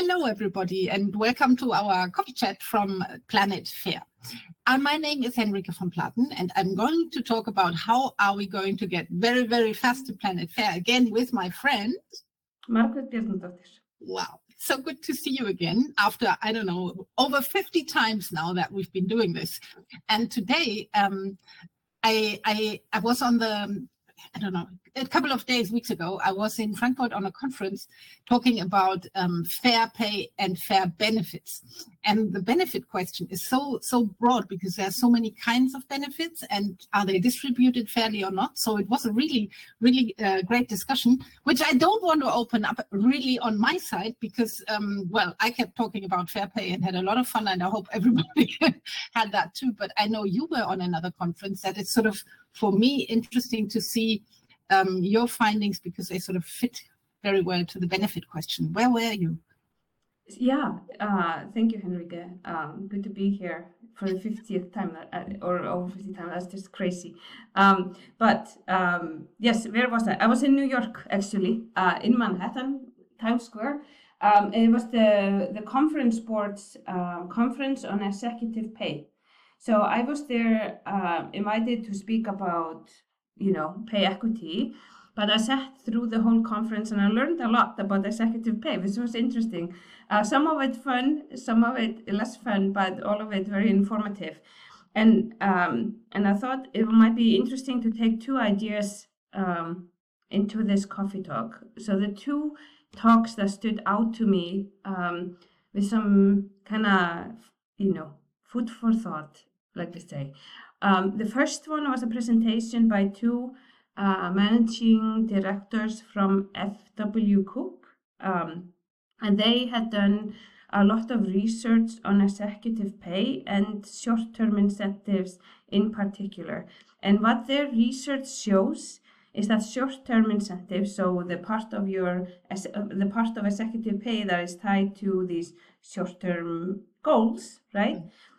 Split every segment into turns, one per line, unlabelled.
Hello, everybody, and welcome to our coffee chat from Planet Fair. Uh, my name is Henrike von Platen, and I'm going to talk about how are we going to get very, very fast to Planet Fair again with my friend
Margrét.
Wow, so good to see you again after I don't know over 50 times now that we've been doing this. And today, um, I, I I was on the I don't know, a couple of days, weeks ago, I was in Frankfurt on a conference talking about um, fair pay and fair benefits. And the benefit question is so so broad because there are so many kinds of benefits, and are they distributed fairly or not? So it was a really really uh, great discussion, which I don't want to open up really on my side because um, well, I kept talking about fair pay and had a lot of fun, and I hope everybody had that too. But I know you were on another conference that is sort of for me interesting to see um, your findings because they sort of fit very well to the benefit question. Where were you?
Yeah, uh, thank you, Henrike. Um, good to be here for the 50th time uh, or over 50 times. That's just crazy. Um, but um, yes, where was I? I was in New York, actually, uh, in Manhattan, Times Square. Um, it was the, the conference board's uh, conference on executive pay. So I was there uh, invited to speak about, you know, pay equity. But I sat through the whole conference and I learned a lot about executive pay, which was interesting. Uh, some of it fun, some of it less fun, but all of it very informative. And um, and I thought it might be interesting to take two ideas um, into this coffee talk. So the two talks that stood out to me um, with some kind of you know food for thought like we say. Um, the first one was a presentation by two uh, managing directors from FW Cook, um, and they had done a lot of research on executive pay and short term incentives in particular. And what their research shows is that short term incentives, so the part of your the part of executive pay that is tied to these short term goals, right? Mm-hmm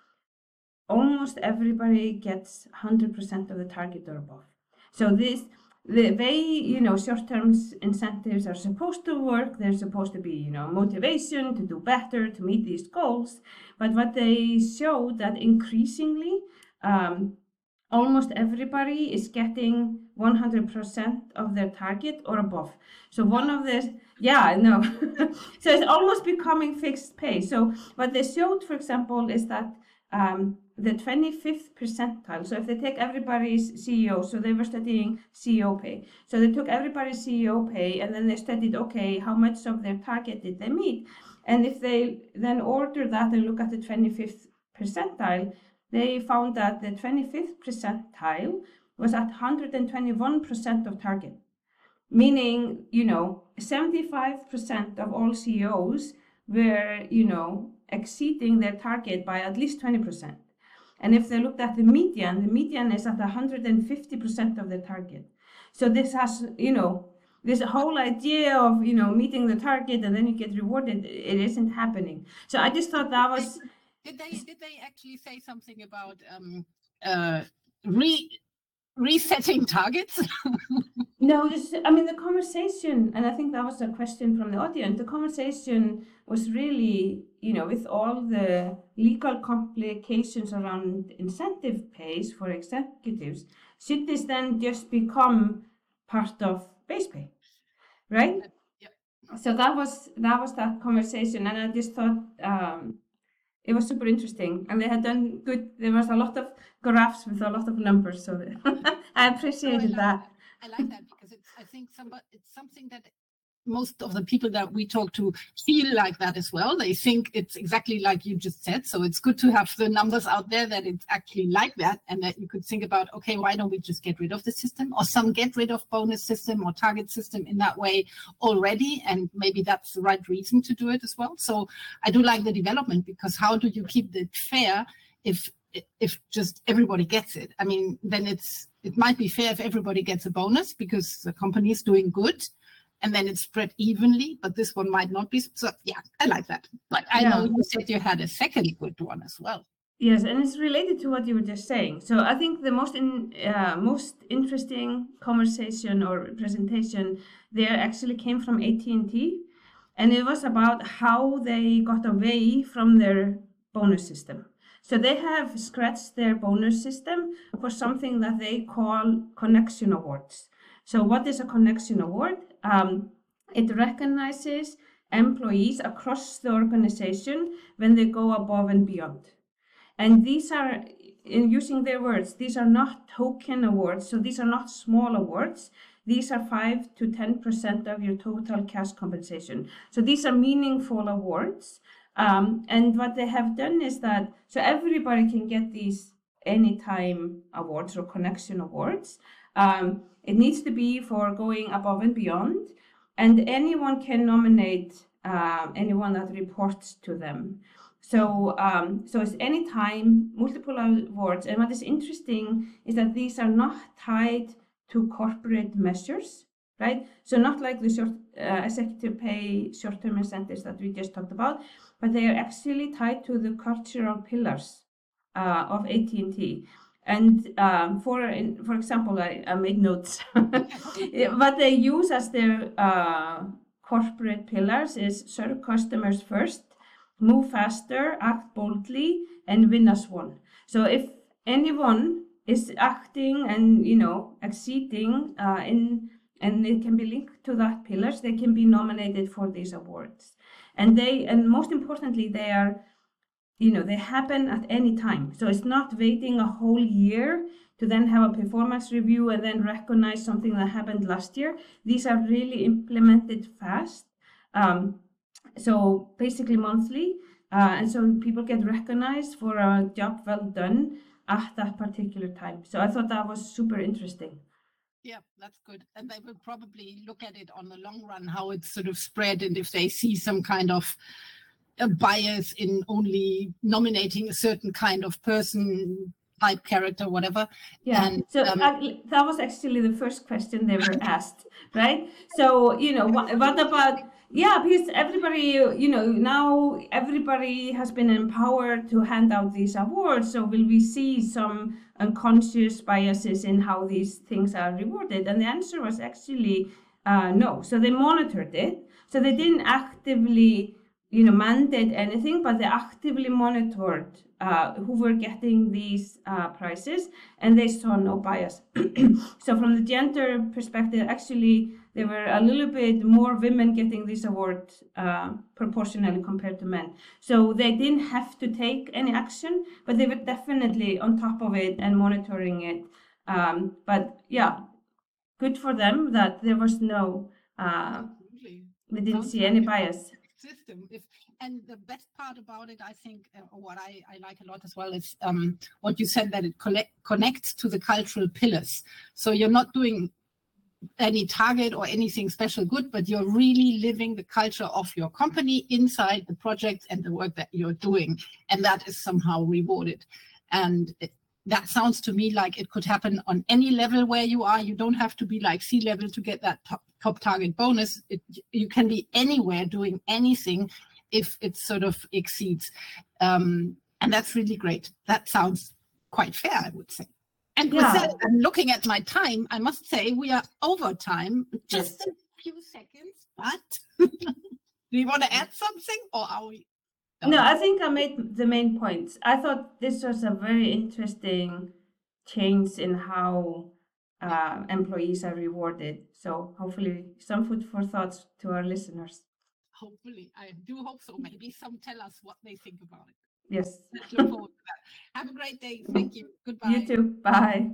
almost everybody gets 100% of the target or above. So this the way you know short-term incentives are supposed to work they're supposed to be you know motivation to do better to meet these goals. But what they show that increasingly um, almost everybody is getting 100% of their target or above. So one of the yeah no so it's almost becoming fixed pay. So what they showed for example is that um, the 25th percentile. So if they take everybody's CEO, so they were studying CEO pay. So they took everybody's CEO pay and then they studied, okay, how much of their target did they meet? And if they then order that and look at the 25th percentile, they found that the 25th percentile was at 121% of target. Meaning, you know, 75% of all CEOs were, you know, exceeding their target by at least 20%. And if they looked at the median, the median is at 150% of the target. So this has, you know, this whole idea of, you know, meeting the target and then you get rewarded, it isn't happening. So I just thought that was.
Did they, did they actually say something about um, uh, re resetting targets?
no, this, I mean, the conversation, and I think that was a question from the audience, the conversation was really, you know, with all the legal complications around incentive pays for executives, should this then just become part of base pay? Right? So that was that was that conversation, and I just thought um, it was super interesting and they had done good there was a lot of graphs with a lot of numbers so i appreciated
oh, I like that. that. i like that because it's i think some, it's something that most of the people that we talk to feel like that as well. They think it's exactly like you just said. So it's good to have the numbers out there that it's actually like that and that you could think about, okay, why don't we just get rid of the system or some get rid of bonus system or target system in that way already. And maybe that's the right reason to do it as well. So I do like the development because how do you keep it fair if if just everybody gets it? I mean, then it's it might be fair if everybody gets a bonus because the company is doing good and then it's spread evenly, but this one might not be. So yeah, I like that. But I yeah. know you said you had a second good one as well.
Yes, and it's related to what you were just saying. So I think the most in, uh, most interesting conversation or presentation there actually came from AT and T, and it was about how they got away from their bonus system. So they have scratched their bonus system for something that they call connection awards. So what is a connection award? Um, it recognizes employees across the organization when they go above and beyond. And these are, in using their words, these are not token awards. So these are not small awards. These are 5 to 10% of your total cash compensation. So these are meaningful awards. Um, and what they have done is that, so everybody can get these anytime awards or connection awards. Um, it needs to be for going above and beyond. And anyone can nominate uh, anyone that reports to them. So, um, so it's any time, multiple awards. And what is interesting is that these are not tied to corporate measures, right? So not like the short uh, executive pay short-term incentives that we just talked about, but they are actually tied to the cultural pillars uh, of AT&T. And um, for for example, I, I made notes. what they use as their uh, corporate pillars is serve customers first, move faster, act boldly, and win as one. So if anyone is acting and you know exceeding uh, in and it can be linked to that pillars they can be nominated for these awards and they and most importantly they are you know they happen at any time so it's not waiting a whole year to then have a performance review and then recognize something that happened last year these are really implemented fast um, so basically monthly uh, and so people get recognized for a job well done at that particular time. So I thought that was super interesting.
Yeah, that's good. And they will probably look at it on the long run, how it's sort of spread, and if they see some kind of a bias in only nominating a certain kind of person, type, character, whatever.
Yeah. And, so um, I, that was actually the first question they were asked, right? So you know, what, what about yeah because everybody you know now everybody has been empowered to hand out these awards so will we see some unconscious biases in how these things are rewarded and the answer was actually uh, no so they monitored it so they didn't actively you know mandate anything but they actively monitored uh, who were getting these uh, prizes and they saw no bias so from the gender perspective actually there were a little bit more women getting this award uh, proportionally compared to men. So they didn't have to take any action, but they were definitely on top of it and monitoring it. Um, but yeah, good for them that there was no, uh, they didn't see any bias.
System. If, and the best part about it, I think, uh, what I, I, like a lot as well is um, what you said that it collect, connects to the cultural pillars. So you're not doing any target or anything special good, but you're really living the culture of your company inside the project and the work that you're doing. And that is somehow rewarded. And it, that sounds to me like it could happen on any level where you are. You don't have to be like C level to get that top, top target bonus. It, you can be anywhere doing anything if it sort of exceeds. Um, and that's really great. That sounds quite fair, I would say. And yeah. with that, I'm looking at my time. I must say we are over time, just yes. a few seconds. But do you want to add something, or are we?
No, I think I made the main points. I thought this was a very interesting change in how uh, employees are rewarded. So hopefully, some food for thoughts to our listeners.
Hopefully, I do hope so. Maybe some tell us what they think about it.
Yes.
Have a great day. Thank you. Goodbye.
You too. Bye.